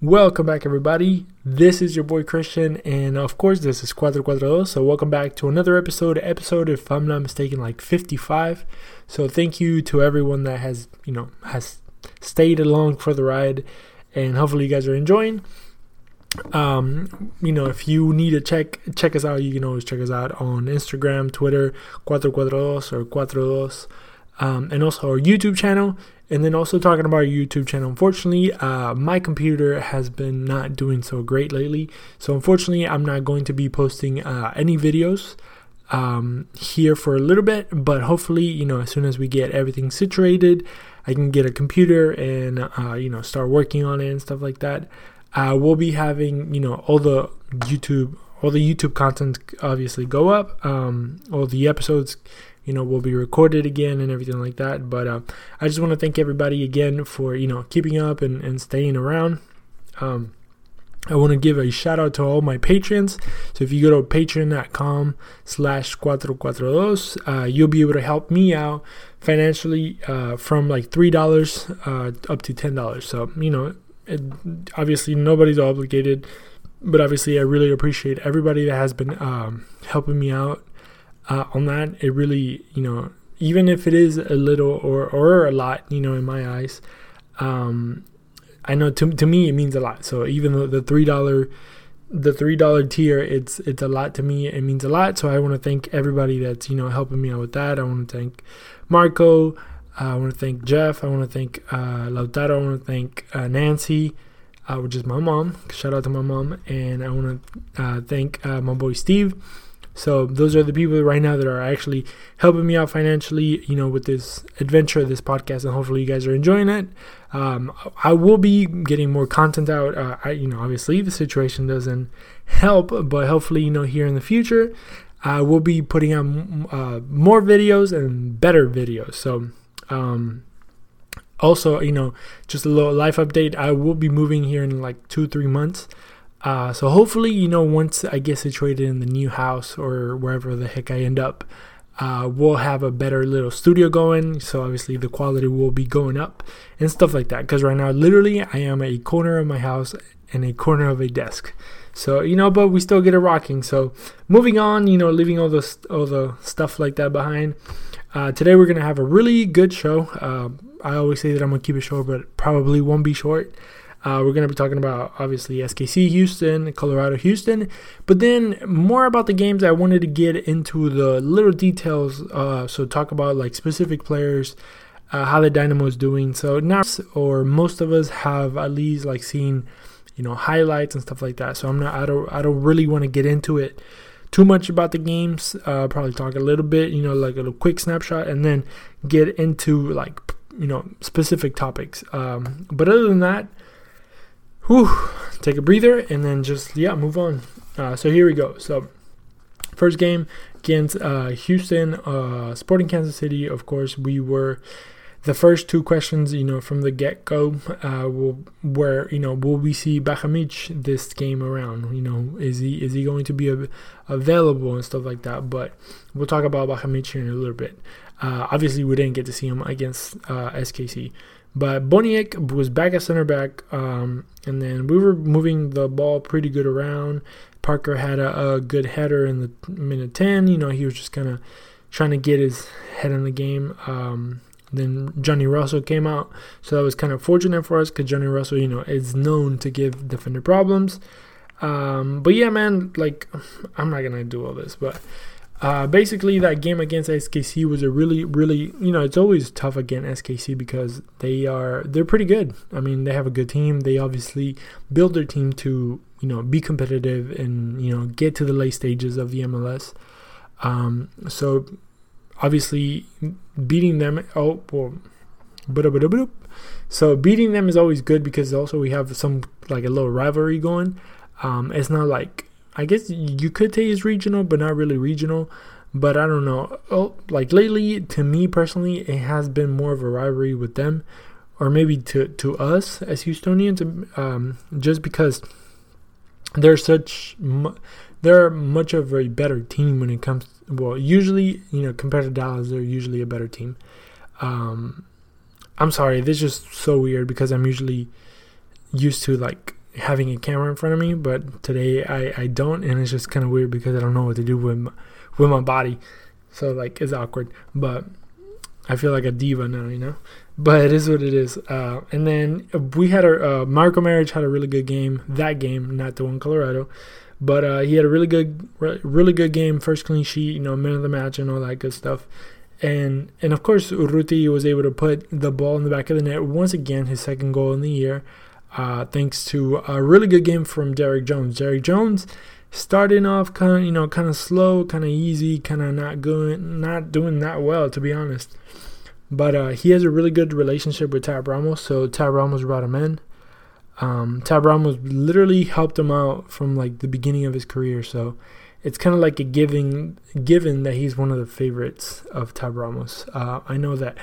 Welcome back, everybody. This is your boy Christian, and of course, this is Cuatro Cuatro. So, welcome back to another episode. Episode, if I'm not mistaken, like 55. So, thank you to everyone that has, you know, has stayed along for the ride, and hopefully, you guys are enjoying. Um, you know, if you need to check check us out, you can always check us out on Instagram, Twitter, Cuatro Cuatro or Cuatro Dos, um, and also our YouTube channel. And then also talking about our YouTube channel, unfortunately, uh, my computer has been not doing so great lately. So unfortunately, I'm not going to be posting uh, any videos um, here for a little bit. But hopefully, you know, as soon as we get everything situated, I can get a computer and uh, you know start working on it and stuff like that. Uh, we'll be having you know all the YouTube all the YouTube content obviously go up. Um, all the episodes you know will be recorded again and everything like that but uh, i just want to thank everybody again for you know keeping up and, and staying around um, I want to give a shout out to all my patrons. So if you go to patreon.com slash cuatro cuatro dos, uh, you'll be able to help me out financially uh, from like $3 uh, up to $10. So, you know, it, obviously nobody's obligated, but obviously I really appreciate everybody that has been um, helping me out uh, on that. It really, you know, even if it is a little or or a lot, you know, in my eyes, um, I know to to me it means a lot. So even though the three dollar the three dollar tier, it's it's a lot to me. It means a lot. So I want to thank everybody that's you know helping me out with that. I want to thank Marco. Uh, I want to thank Jeff. I want to thank uh, Lautaro. I want to thank uh, Nancy, uh, which is my mom. Shout out to my mom. And I want to uh, thank uh, my boy Steve. So those are the people right now that are actually helping me out financially, you know, with this adventure, this podcast, and hopefully you guys are enjoying it. Um, I will be getting more content out. Uh, I, you know, obviously the situation doesn't help, but hopefully, you know, here in the future, I will be putting out uh, more videos and better videos. So, um, also, you know, just a little life update. I will be moving here in like two, three months. Uh, so hopefully, you know, once I get situated in the new house or wherever the heck I end up, uh, we'll have a better little studio going. So obviously, the quality will be going up and stuff like that. Because right now, literally, I am a corner of my house and a corner of a desk. So you know, but we still get it rocking. So moving on, you know, leaving all the all the stuff like that behind. Uh, today we're gonna have a really good show. Uh, I always say that I'm gonna keep it short, but probably won't be short. Uh, we're going to be talking about obviously SKC Houston, Colorado Houston, but then more about the games. I wanted to get into the little details. Uh, so talk about like specific players, uh, how the Dynamo is doing. So now, or most of us have at least like seen, you know, highlights and stuff like that. So I'm not. I don't. I don't really want to get into it too much about the games. Uh, probably talk a little bit, you know, like a little quick snapshot, and then get into like you know specific topics. Um, but other than that whew, take a breather and then just yeah move on. Uh, so here we go. So first game against uh, Houston, uh, Sporting Kansas City. Of course, we were the first two questions, you know, from the get go, uh, will, where you know will we see Bajamich this game around? You know, is he is he going to be available and stuff like that? But we'll talk about Bajamich in a little bit. Uh, obviously, we didn't get to see him against uh, SKC. But Boniek was back at center back, um, and then we were moving the ball pretty good around. Parker had a, a, good header in the minute 10. You know, he was just kind of trying to get his head in the game. Um, then Johnny Russell came out, so that was kind of fortunate for us because Johnny Russell, you know, is known to give defender problems. Um, but yeah, man, like I'm not gonna do all this, but uh, basically, that game against SKC was a really, really, you know, it's always tough against SKC because they are they're pretty good. I mean, they have a good team. They obviously build their team to you know be competitive and you know get to the late stages of the MLS. Um, so obviously, beating them. Oh, well, so beating them is always good because also we have some like a little rivalry going. Um, it's not like I guess you could say it's regional, but not really regional. But I don't know. Oh, like lately, to me personally, it has been more of a rivalry with them, or maybe to to us as Houstonians, um, just because they're such they're much of a better team when it comes. Well, usually, you know, compared to Dallas, they're usually a better team. Um, I'm sorry, this is just so weird because I'm usually used to like having a camera in front of me, but today I, I don't, and it's just kind of weird because I don't know what to do with my, with my body. So like it's awkward, but I feel like a diva now, you know. But it is what it is. Uh, and then we had a uh, Marco Maric had a really good game. That game, not the one Colorado, but uh, he had a really good, really good game. First clean sheet, you know, minute of the match and all that good stuff. And and of course, Urruti was able to put the ball in the back of the net once again, his second goal in the year, uh, thanks to a really good game from Derek Jones. Derek Jones starting off kind of you know kind of slow, kind of easy, kind of not going, not doing that well to be honest. But uh, he has a really good relationship with Tab Ramos, so Tab Ramos brought him in. Um, Tab Ramos literally helped him out from like the beginning of his career, so it's kind of like a giving given that he's one of the favorites of Tab Ramos. Uh, I know that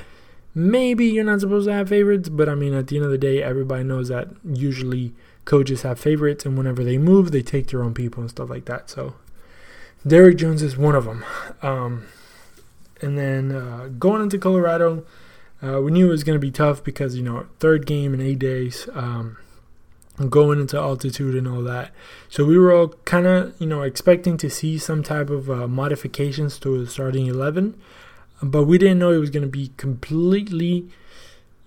maybe you're not supposed to have favorites, but I mean at the end of the day, everybody knows that usually coaches have favorites, and whenever they move, they take their own people and stuff like that. So Derek Jones is one of them. Um, and then uh, going into Colorado, uh, we knew it was going to be tough because you know third game in eight days, um, going into altitude and all that. So we were all kind of you know expecting to see some type of uh, modifications to the starting eleven, but we didn't know it was going to be completely,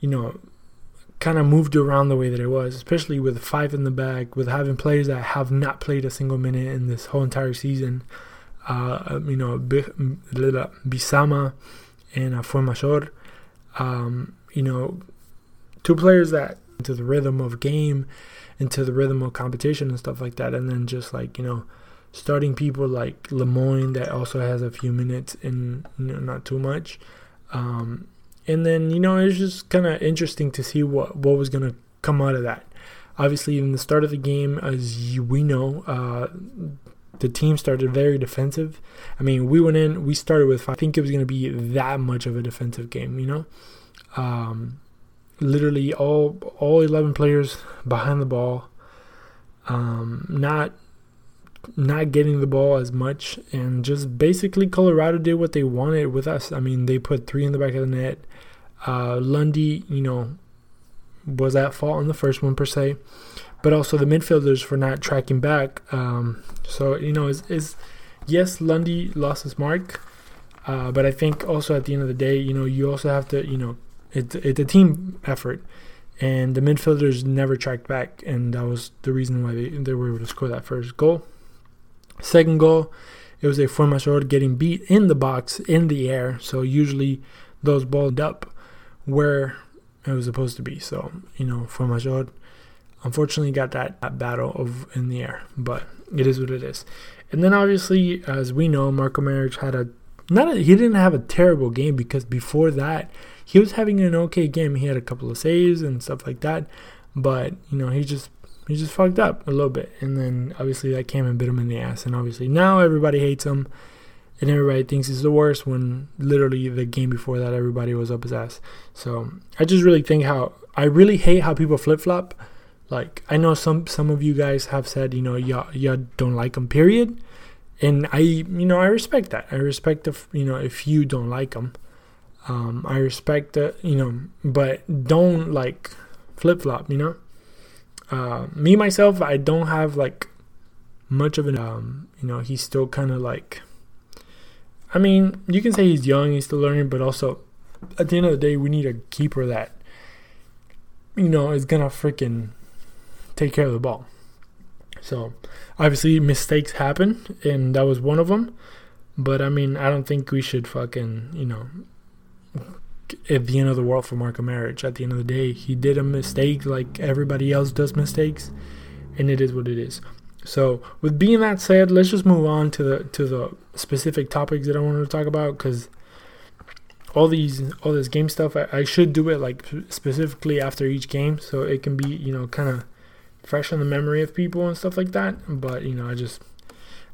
you know, kind of moved around the way that it was, especially with five in the back, with having players that have not played a single minute in this whole entire season. Uh, you know, Bizama and uh, Fuenmayor. Um, you know, two players that into the rhythm of game, into the rhythm of competition and stuff like that, and then just like you know, starting people like Lemoyne that also has a few minutes and you know, not too much. Um, and then you know it's just kind of interesting to see what what was gonna come out of that. Obviously, in the start of the game, as we know, uh, the team started very defensive. I mean, we went in, we started with. Five. I think it was gonna be that much of a defensive game, you know. Um, literally all all 11 players behind the ball um, not not getting the ball as much and just basically Colorado did what they wanted with us. I mean, they put three in the back of the net. Uh, Lundy, you know, was at fault on the first one per se, but also the midfielders for not tracking back. Um, so you know, is is yes, Lundy lost his mark, uh, but I think also at the end of the day, you know, you also have to, you know, it's it's a team effort, and the midfielders never tracked back, and that was the reason why they they were able to score that first goal. Second goal, it was a Fuenmayor getting beat in the box in the air. So usually those balled up where it was supposed to be. So, you know, Fuenmayor unfortunately got that, that battle of in the air, but it is what it is. And then obviously, as we know, Marco Maric had a not a, he didn't have a terrible game because before that he was having an okay game. He had a couple of saves and stuff like that, but you know he just he just fucked up a little bit, and then obviously that came and bit him in the ass. And obviously now everybody hates him, and everybody thinks he's the worst. When literally the game before that, everybody was up his ass. So I just really think how I really hate how people flip flop. Like I know some some of you guys have said, you know, y'all, y'all don't like him, period. And I, you know, I respect that. I respect if you know if you don't like him. Um, I respect that, you know, but don't like flip flop, you know. Uh, me myself, I don't have like much of an, um, you know, he's still kind of like. I mean, you can say he's young, he's still learning, but also at the end of the day, we need a keeper that, you know, is gonna freaking take care of the ball. So, obviously, mistakes happen, and that was one of them. But I mean, I don't think we should fucking, you know, at the end of the world for Marco Maric. At the end of the day, he did a mistake like everybody else does mistakes, and it is what it is. So, with being that said, let's just move on to the to the specific topics that I wanted to talk about because all these all this game stuff I, I, should do it like specifically after each game so it can be you know kind of fresh in the memory of people and stuff like that. But you know, I just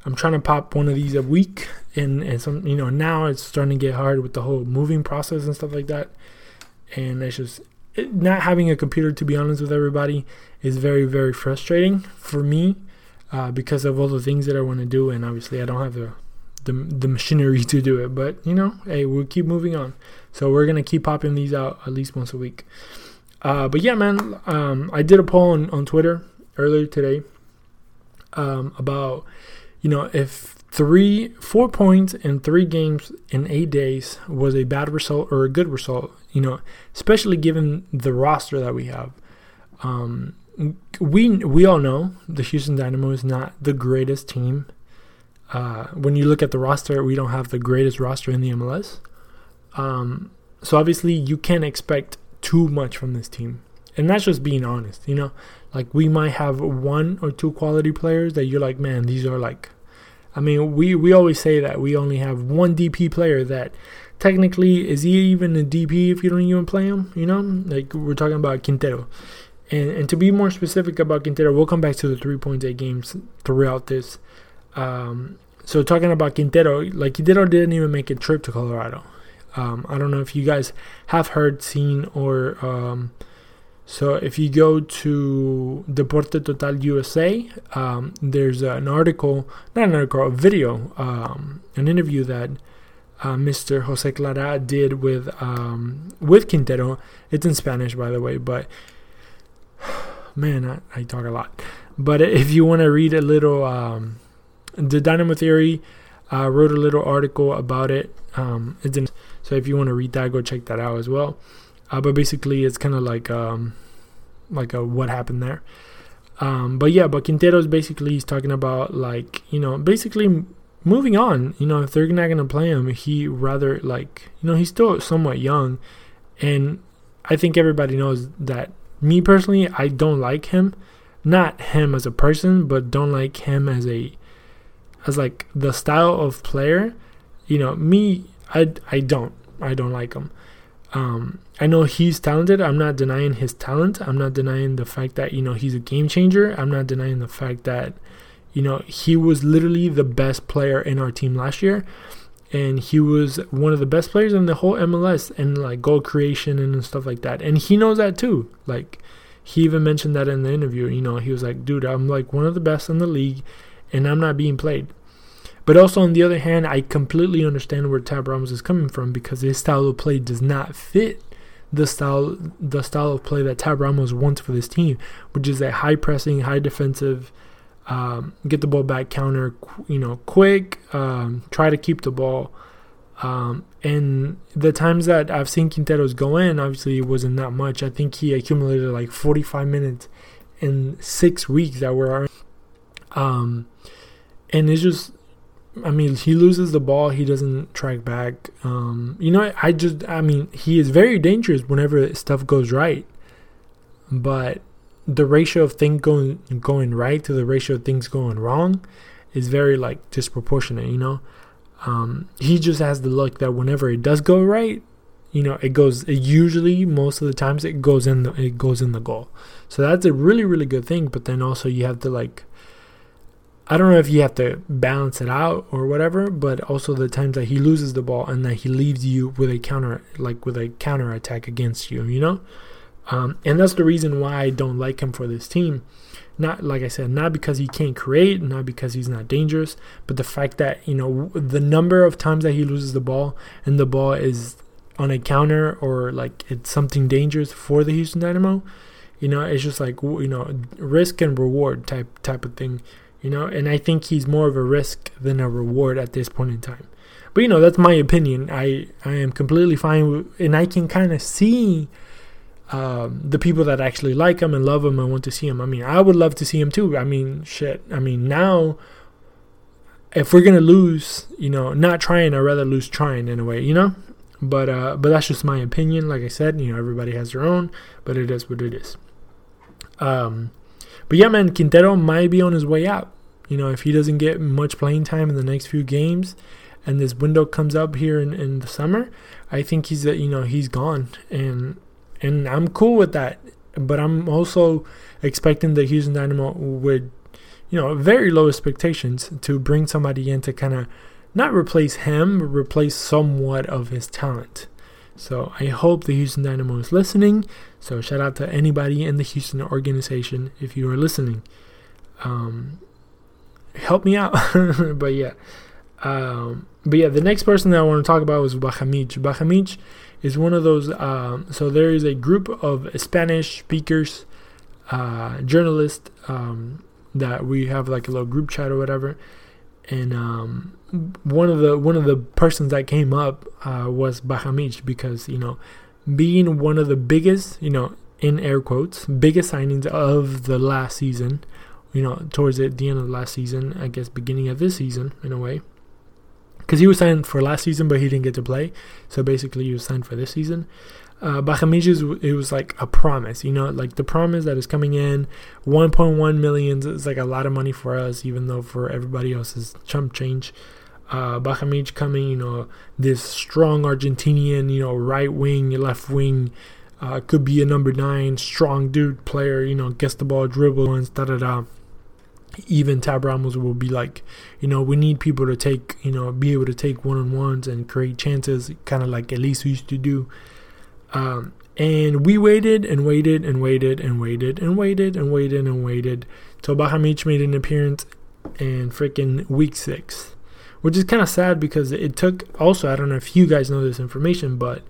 I'm trying to pop one of these a week, and and some you know now it's starting to get hard with the whole moving process and stuff like that, and it's just it, not having a computer to be honest with everybody is very very frustrating for me uh, because of all the things that I want to do, and obviously I don't have the, the the machinery to do it. But you know, hey, we'll keep moving on. So we're gonna keep popping these out at least once a week. Uh, but yeah, man, um, I did a poll on, on Twitter earlier today um, about you know if three four points in three games in eight days was a bad result or a good result you know especially given the roster that we have um, we we all know the Houston Dynamo is not the greatest team. Uh, when you look at the roster, we don't have the greatest roster in the MLS. Um, so obviously, you can't expect too much from this team, and that's just being honest. You know, like we might have one or two quality players that you're like, man, these are like. I mean, we we always say that we only have one DP player that technically is he even a DP if you don't even play him. You know, like we're talking about Quintero and, and to be more specific about Quintero, we'll come back to the 3.8 games throughout this. Um, so talking about Quintero, like Quintero didn't even make a trip to Colorado. Um, I don't know if you guys have heard, seen, or um, so if you go to Deporte Total USA, um, there's an article, not an article, a video, um, an interview that uh, Mr. Jose Clara did with um, with Quintero. It's in Spanish, by the way, but man, I, I, talk a lot. But if you want to read a little, um, the Dynamo Theory uh, wrote a little article about it. Um, it's in, so if you want to read that, go check that out as well. Uh, but basically, it's kind of like um, like a what happened there. Um, but yeah, but Quintero's basically he's talking about like you know basically moving on. You know, if they're not gonna play him, he rather like you know he's still somewhat young, and I think everybody knows that me personally, I don't like him. Not him as a person, but don't like him as a as like the style of player. You know, me, I I don't I don't like him. Um, I know he's talented. I'm not denying his talent. I'm not denying the fact that you know he's a game changer. I'm not denying the fact that you know he was literally the best player in our team last year and he was one of the best players in the whole MLS and like goal creation and stuff like that. And he knows that too. Like he even mentioned that in the interview. You know, he was like, "Dude, I'm like one of the best in the league, and I'm not being played." But also on the other hand, I completely understand where Tab Ramos is coming from because his style of play does not fit the style the style of play that Tab Ramos wants for this team, which is a high pressing, high defensive um, get the ball back, counter, you know, quick, um, try to keep the ball. Um, and the times that I've seen Quinteros go in, obviously it wasn't that much. I think he accumulated like 45 minutes in six weeks that were. Um, and it's just, I mean, he loses the ball, he doesn't track back. Um, you know, I just, I mean, he is very dangerous whenever stuff goes right, but the ratio of things going going right to the ratio of things going wrong is very like disproportionate you know? Um, he just has the luck that whenever it does go right you know it goes it usually most of the times it goes in the it goes in the goal. So that's a really really good thing but then also you have to like I don't know if you have to balance it out or whatever, but also the times that he loses the ball and that he leaves you with a counter, like with a counter attack against you, you know. Um, and that's the reason why I don't like him for this team. Not like I said, not because he can't create, not because he's not dangerous, but the fact that you know the number of times that he loses the ball and the ball is on a counter or like it's something dangerous for the Houston Dynamo. You know, it's just like you know risk and reward type type of thing. You know, and I think he's more of a risk than a reward at this point in time. But you know, that's my opinion. I I am completely fine with, and I can kind of see um, the people that actually like him and love him and want to see him. I mean, I would love to see him too. I mean, shit. I mean, now if we're gonna lose, you know, not trying, I'd rather lose trying in a way, you know. But uh, but that's just my opinion. Like I said, you know, everybody has their own, but it is what it is. Um, but yeah, man, Quintero might be on his way out. You know, if he doesn't get much playing time in the next few games, and this window comes up here in, in the summer, I think he's uh, you know he's gone, and and I'm cool with that. But I'm also expecting the Houston Dynamo with, you know, very low expectations to bring somebody in to kind of not replace him, but replace somewhat of his talent. So I hope the Houston Dynamo is listening. So shout out to anybody in the Houston organization if you are listening. Um, help me out. but yeah. Um, but yeah, the next person that I want to talk about was Bajamich. Bajamich is one of those. Um, so there is a group of Spanish speakers uh, journalist um, that we have like a little group chat or whatever, and um, one of the one of the persons that came up uh, was Bajamich because you know being one of the biggest you know in air quotes biggest signings of the last season you know towards the, the end of the last season I guess beginning of this season in a way because he was signed for last season but he didn't get to play so basically he was signed for this season uh, it was like a promise, you know, like the promise that is coming in. 1.1 million is like a lot of money for us, even though for everybody else is chump change. Uh, coming, you know, this strong Argentinian, you know, right wing, left wing, uh, could be a number nine, strong dude player, you know, gets the ball, dribble once, da da da. Even Tab Ramos will be like, you know, we need people to take, you know, be able to take one on ones and create chances, kind of like Elis used to do. Um, and we waited and waited and waited and waited and waited and waited and waited till Bajamich made an appearance in freaking week six, which is kind of sad because it took. Also, I don't know if you guys know this information, but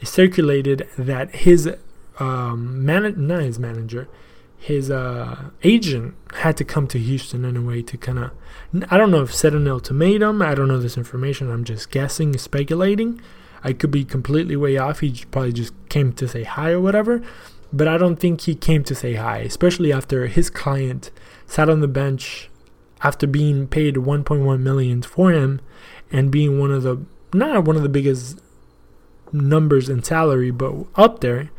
it circulated that his um, man, not his manager, his uh, agent had to come to Houston in a way to kind of. I don't know if set an ultimatum. I don't know this information. I'm just guessing, speculating I could be completely way off. He probably just came to say hi or whatever. But I don't think he came to say hi, especially after his client sat on the bench after being paid 1.1 million for him and being one of the not one of the biggest numbers in salary, but up there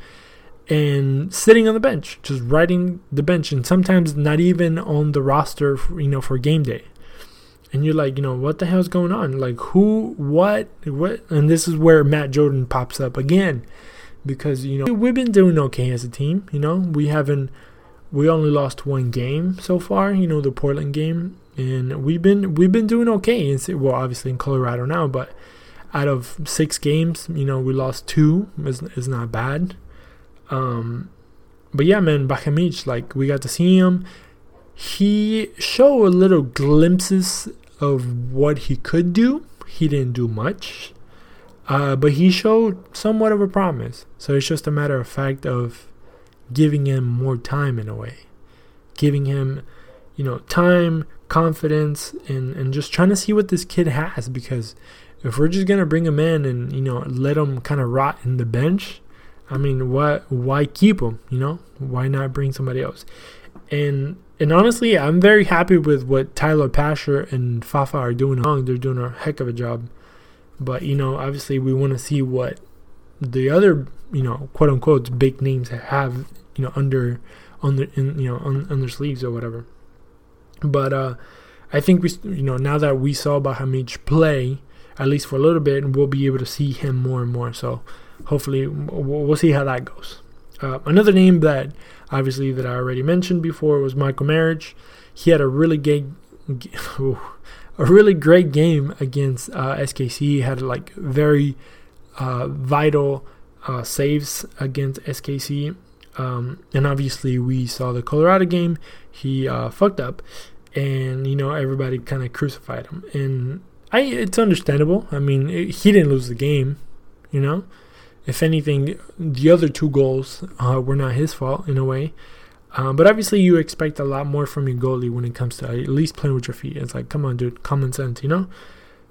and sitting on the bench, just riding the bench, and sometimes not even on the roster, for, you know, for game day and you're like, you know, what the hell's going on? Like, who, what, what? And this is where Matt Jordan pops up again, because you know we've been doing okay as a team. You know, we haven't, we only lost one game so far. You know, the Portland game, and we've been we've been doing okay. And well, obviously in Colorado now, but out of six games, you know, we lost two. is is not bad. Um, but yeah, man, Bajamich, like we got to see him. He showed a little glimpses of what he could do. He didn't do much, uh, but he showed somewhat of a promise. So it's just a matter of fact of giving him more time in a way, giving him, you know, time, confidence, and and just trying to see what this kid has. Because if we're just gonna bring him in and you know let him kind of rot in the bench, I mean, what? Why keep him? You know, why not bring somebody else? And and honestly, I'm very happy with what Tyler Pasher and Fafa are doing. They're doing a heck of a job. But you know, obviously, we want to see what the other, you know, quote unquote, big names have, you know, under, under, in, you know, on, on their sleeves or whatever. But uh, I think we, you know, now that we saw Bajamich play, at least for a little bit, we'll be able to see him more and more. So hopefully, we'll, see how that goes. Uh, another name that obviously that I already mentioned before was Michael Maric. He had a really gay, a really great game against uh, SKC. He had like very uh, vital uh, saves against SKC. Um, and obviously, we saw the Colorado game. He uh, fucked up, and you know everybody kind of crucified him. And I, it's understandable. I mean, it, he didn't lose the game, you know if anything, the other two goals uh, were not his fault in a way. Um, but obviously, you expect a lot more from your goalie when it comes to at least playing with your feet. It's like, come on, dude, common sense, you know.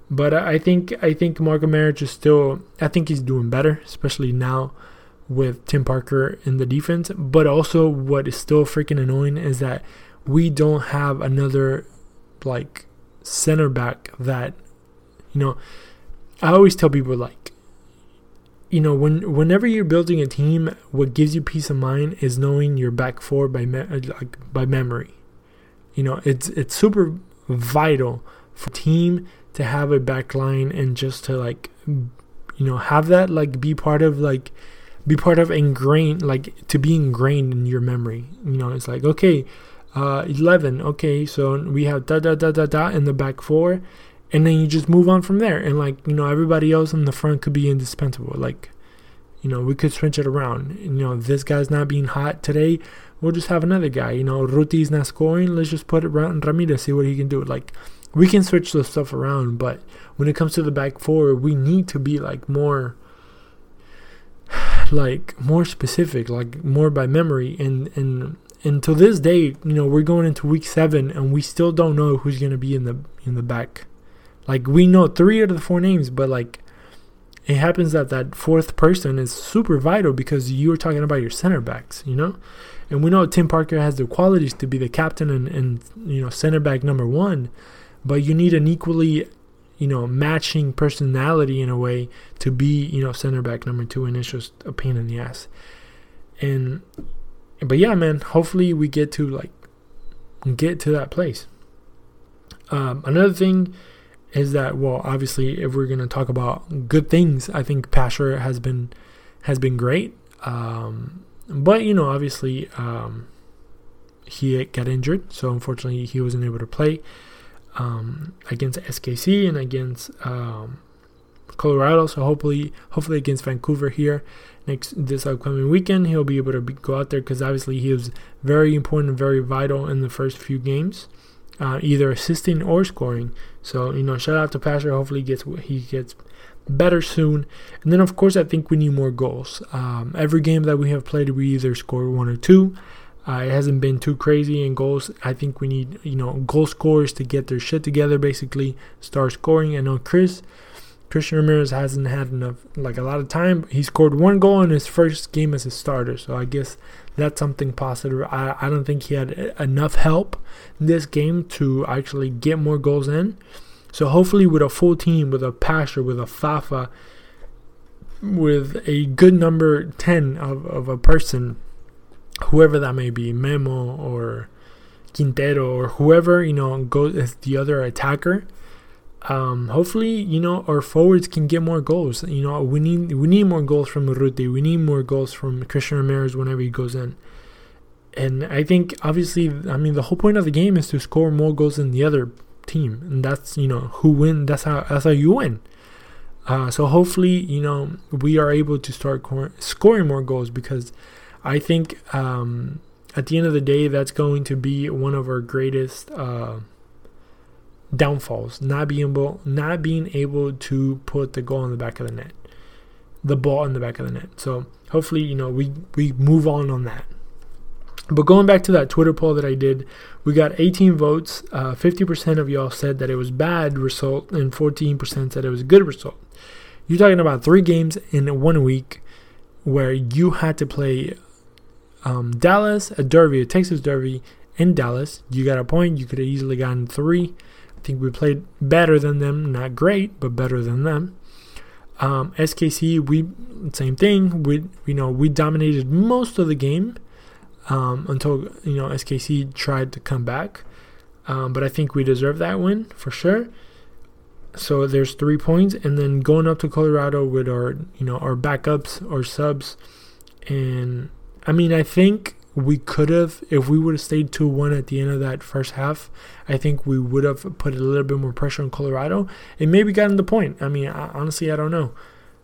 But I think I think Marco Maric is still. I think he's doing better, especially now with Tim Parker in the defense. But also, what is still freaking annoying is that we don't have another like center back that you know. I always tell people like you know, when whenever you're building a team, what gives you peace of mind is knowing your back four by me- uh, like by memory. You know, it's it's super vital for team to have a back line and just to like, you know, have that like be part of like be part of ingrained like to be ingrained in your memory. You know, it's like okay, uh, eleven. Okay, so we have da da da da da in the back four, and then you just move on from there. And like you know everybody else in the front could be indispensable. Like you know we could switch it around. You know this guy's not being hot today. We'll just have another guy. You know Ruti's not scoring. Let's just put it around Ramirez see what he can do. Like we can switch the stuff around but when it comes to the back four we need to be like more like more specific like more by memory. And and and to this day, you know, we're going into week seven, and we still don't know who's going to be in the in the back. Like we know three out of the four names, but like it happens that that fourth person is super vital because you're talking about your center backs, you know, and we know Tim Parker has the qualities to be the captain and and you know center back number one, but you need an equally you know matching personality in a way to be you know center back number two, and it's just a pain in the ass. And but yeah, man, hopefully we get to like get to that place. Um, another thing is that well, obviously, if we're gonna talk about good things, I think Pasher has been has been great. Um, but you know, obviously, um, he got injured, so unfortunately, he wasn't able to play um, against SKC and against um, Colorado. So hopefully, hopefully against Vancouver here next this upcoming weekend, he'll be able to be, go out there because obviously he was very important and very vital in the first few games, uh, either assisting or scoring. So you know, shout out to Pasher. Hopefully, he gets he gets better soon. And then of course, I think we need more goals. Um, every game that we have played, we either score one or two. Uh, it hasn't been too crazy in goals. I think we need, you know, goal scorers to get their shit together, basically start scoring. I know Chris Christian Ramirez hasn't had enough, like a lot of time. He scored one goal in his first game as a starter, so I guess that's something positive. I, I don't think he had enough help this game to actually get more goals in. So hopefully, with a full team, with a Pasher, with a Fafa, with a good number 10 of, of a person, whoever that may be, Memo or Quintero or whoever, you know, goes as the other attacker um, hopefully, you know, our forwards can get more goals. You know, we need we need more goals from Urruti. We need more goals from Christian Ramirez whenever he goes in. And I think obviously, I mean, the whole point of the game is to score more goals than the other team, and that's you know who win. That's how that's how you win. Uh, so hopefully, you know, we are able to start cor- scoring more goals because I think um, at the end of the day, that's going to be one of our greatest. Uh, downfalls, not being able not being able to put the goal in the back of the net, the ball in the back of the net. So hopefully, you know, we we move on on that. But going back to that Twitter poll that I did, we got 18 votes. Uh, 50% of y'all said that it was bad result, and 14% said it was a good result. You're talking about three games in one week where you had to play um, Dallas, a Derby, a Texas Derby, in Dallas. You got a point. You could have easily gotten three. I think we played better than them, not great, but better than them. Um, SKC, we same thing. We you know we dominated most of the game um, until you know SKC tried to come back, um, but I think we deserve that win for sure. So there's three points, and then going up to Colorado with our you know our backups or subs, and I mean I think we could have if we would have stayed 2-1 at the end of that first half i think we would have put a little bit more pressure on colorado and maybe gotten the point. I mean I, honestly i don't know.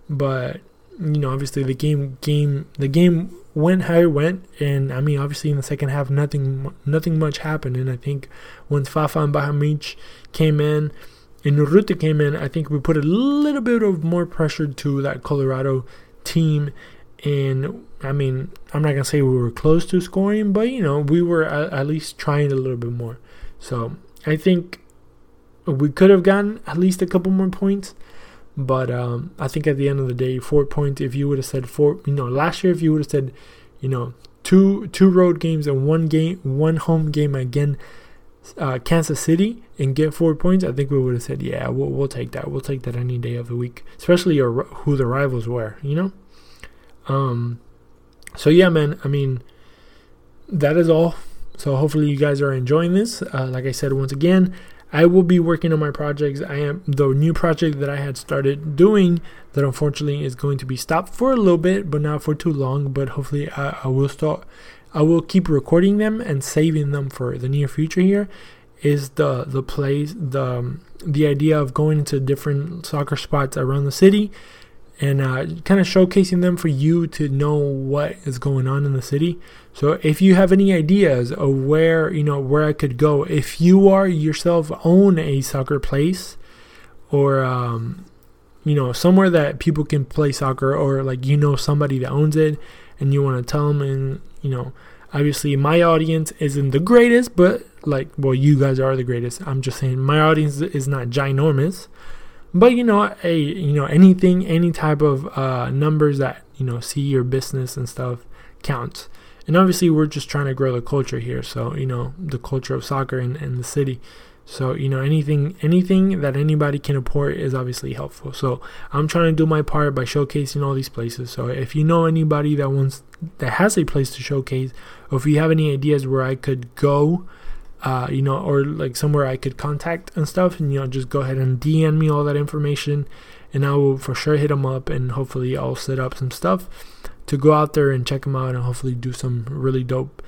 But you know obviously the game game the game went how it went and i mean obviously in the second half nothing nothing much happened. And i think once fafa and Bajamich came in and Urruti came in i think we put a little bit of more pressure to that colorado team and I mean, I'm not gonna say we were close to scoring, but you know, we were at, at least trying a little bit more. So I think we could have gotten at least a couple more points. But um, I think at the end of the day, four points. If you would have said four, you know, last year if you would have said, you know, two two road games and one game, one home game again, uh, Kansas City, and get four points, I think we would have said, yeah, we'll, we'll take that. We'll take that any day of the week, especially your, who the rivals were. You know. Um, so yeah, man. I mean, that is all. So hopefully you guys are enjoying this. Uh, like I said once again, I will be working on my projects. I am the new project that I had started doing that unfortunately is going to be stopped for a little bit, but not for too long. But hopefully I, I will start. I will keep recording them and saving them for the near future. Here is the the plays the um, the idea of going to different soccer spots around the city and uh, kind of showcasing them for you to know what is going on in the city. So if you have any ideas of where you know where I could go, if you are yourself own a soccer place, or um, you know somewhere that people can play soccer, or like you know somebody that owns it, and you want to tell them, and you know obviously my audience isn't the greatest, but like, well, you guys are the greatest. I'm just saying my audience is not ginormous, but you know, a you know anything, any type of uh, numbers that you know see your business and stuff counts. And obviously, we're just trying to grow the culture here. So you know, the culture of soccer in, in the city. So you know anything anything that anybody can report is obviously helpful. So I'm trying to do my part by showcasing all these places. So if you know anybody that wants that has a place to showcase, or if you have any ideas where I could go, uh, you know, or like somewhere I could contact and stuff, and you know just go ahead and DM me all that information, and I will for sure hit them up, and hopefully I'll set up some stuff to go out there and check them out, and hopefully do some really dope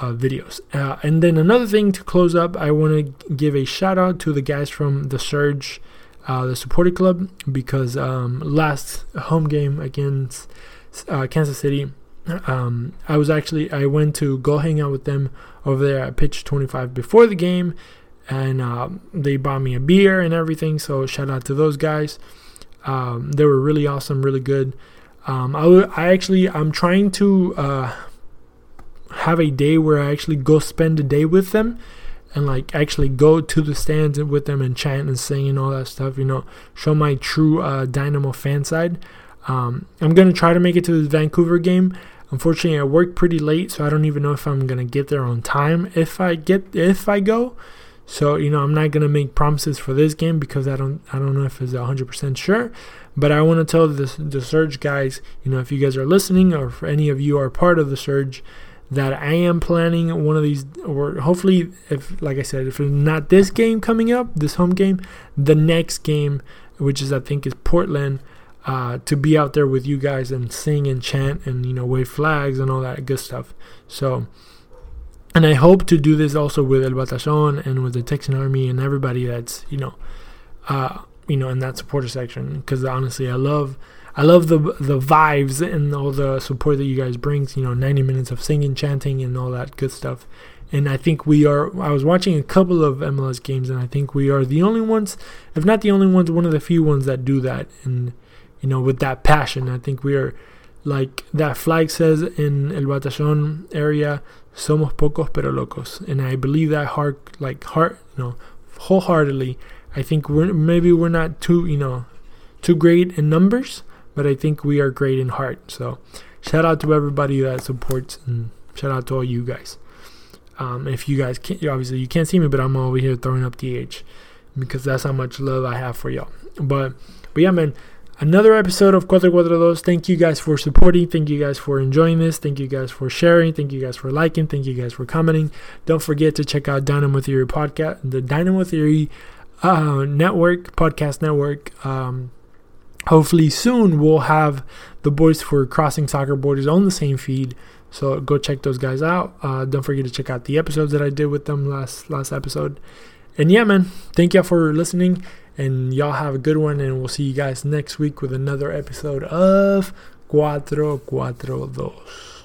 uh, videos. Uh, and then another thing to close up, I want to give a shout out to the guys from the Surge, uh, the supporter club, because um, last home game against uh, Kansas City, um, I was actually I went to go hang out with them over there at Pitch 25 before the game, and uh, they bought me a beer and everything. So shout out to those guys. Um, they were really awesome, really good. Um, I, w- I actually I'm trying to uh, have a day where I actually go spend a day with them and like actually go to the stands with them and chant and sing and all that stuff, you know, show my true uh, Dynamo fan side. Um, I'm gonna try to make it to the Vancouver game. Unfortunately, I work pretty late, so I don't even know if I'm gonna get there on time if I get if I go. So you know, I'm not gonna make promises for this game because I don't I don't know if it's 100% sure. But I want to tell the the Surge guys, you know, if you guys are listening or if any of you are part of the Surge, that I am planning one of these, or hopefully, if like I said, if it's not this game coming up, this home game, the next game, which is I think is Portland, uh, to be out there with you guys and sing and chant and you know wave flags and all that good stuff. So, and I hope to do this also with El Batallón and with the Texan Army and everybody that's you know, uh, you know in that supporter section because honestly, I love I love the the vibes and all the support that you guys bring. You know, 90 minutes of singing, chanting, and all that good stuff. And I think we are. I was watching a couple of MLS games, and I think we are the only ones, if not the only ones, one of the few ones that do that. And you know, with that passion, I think we are, like that flag says in El Batallón area, "Somos pocos pero locos," and I believe that heart, like heart, you know, wholeheartedly. I think we're maybe we're not too, you know, too great in numbers, but I think we are great in heart. So shout out to everybody that supports and shout out to all you guys. Um, if you guys can't, obviously you can't see me, but I'm over here throwing up the H because that's how much love I have for y'all. But, but yeah, man, another episode of Cuatro Cuatro Thank you guys for supporting. Thank you guys for enjoying this. Thank you guys for sharing. Thank you guys for liking. Thank you guys for commenting. Don't forget to check out Dynamo Theory podcast, the Dynamo Theory uh, network, podcast network. Um, hopefully soon we'll have the boys for crossing soccer borders on the same feed so go check those guys out uh, don't forget to check out the episodes that i did with them last last episode and yeah man thank y'all for listening and y'all have a good one and we'll see you guys next week with another episode of cuatro cuatro dos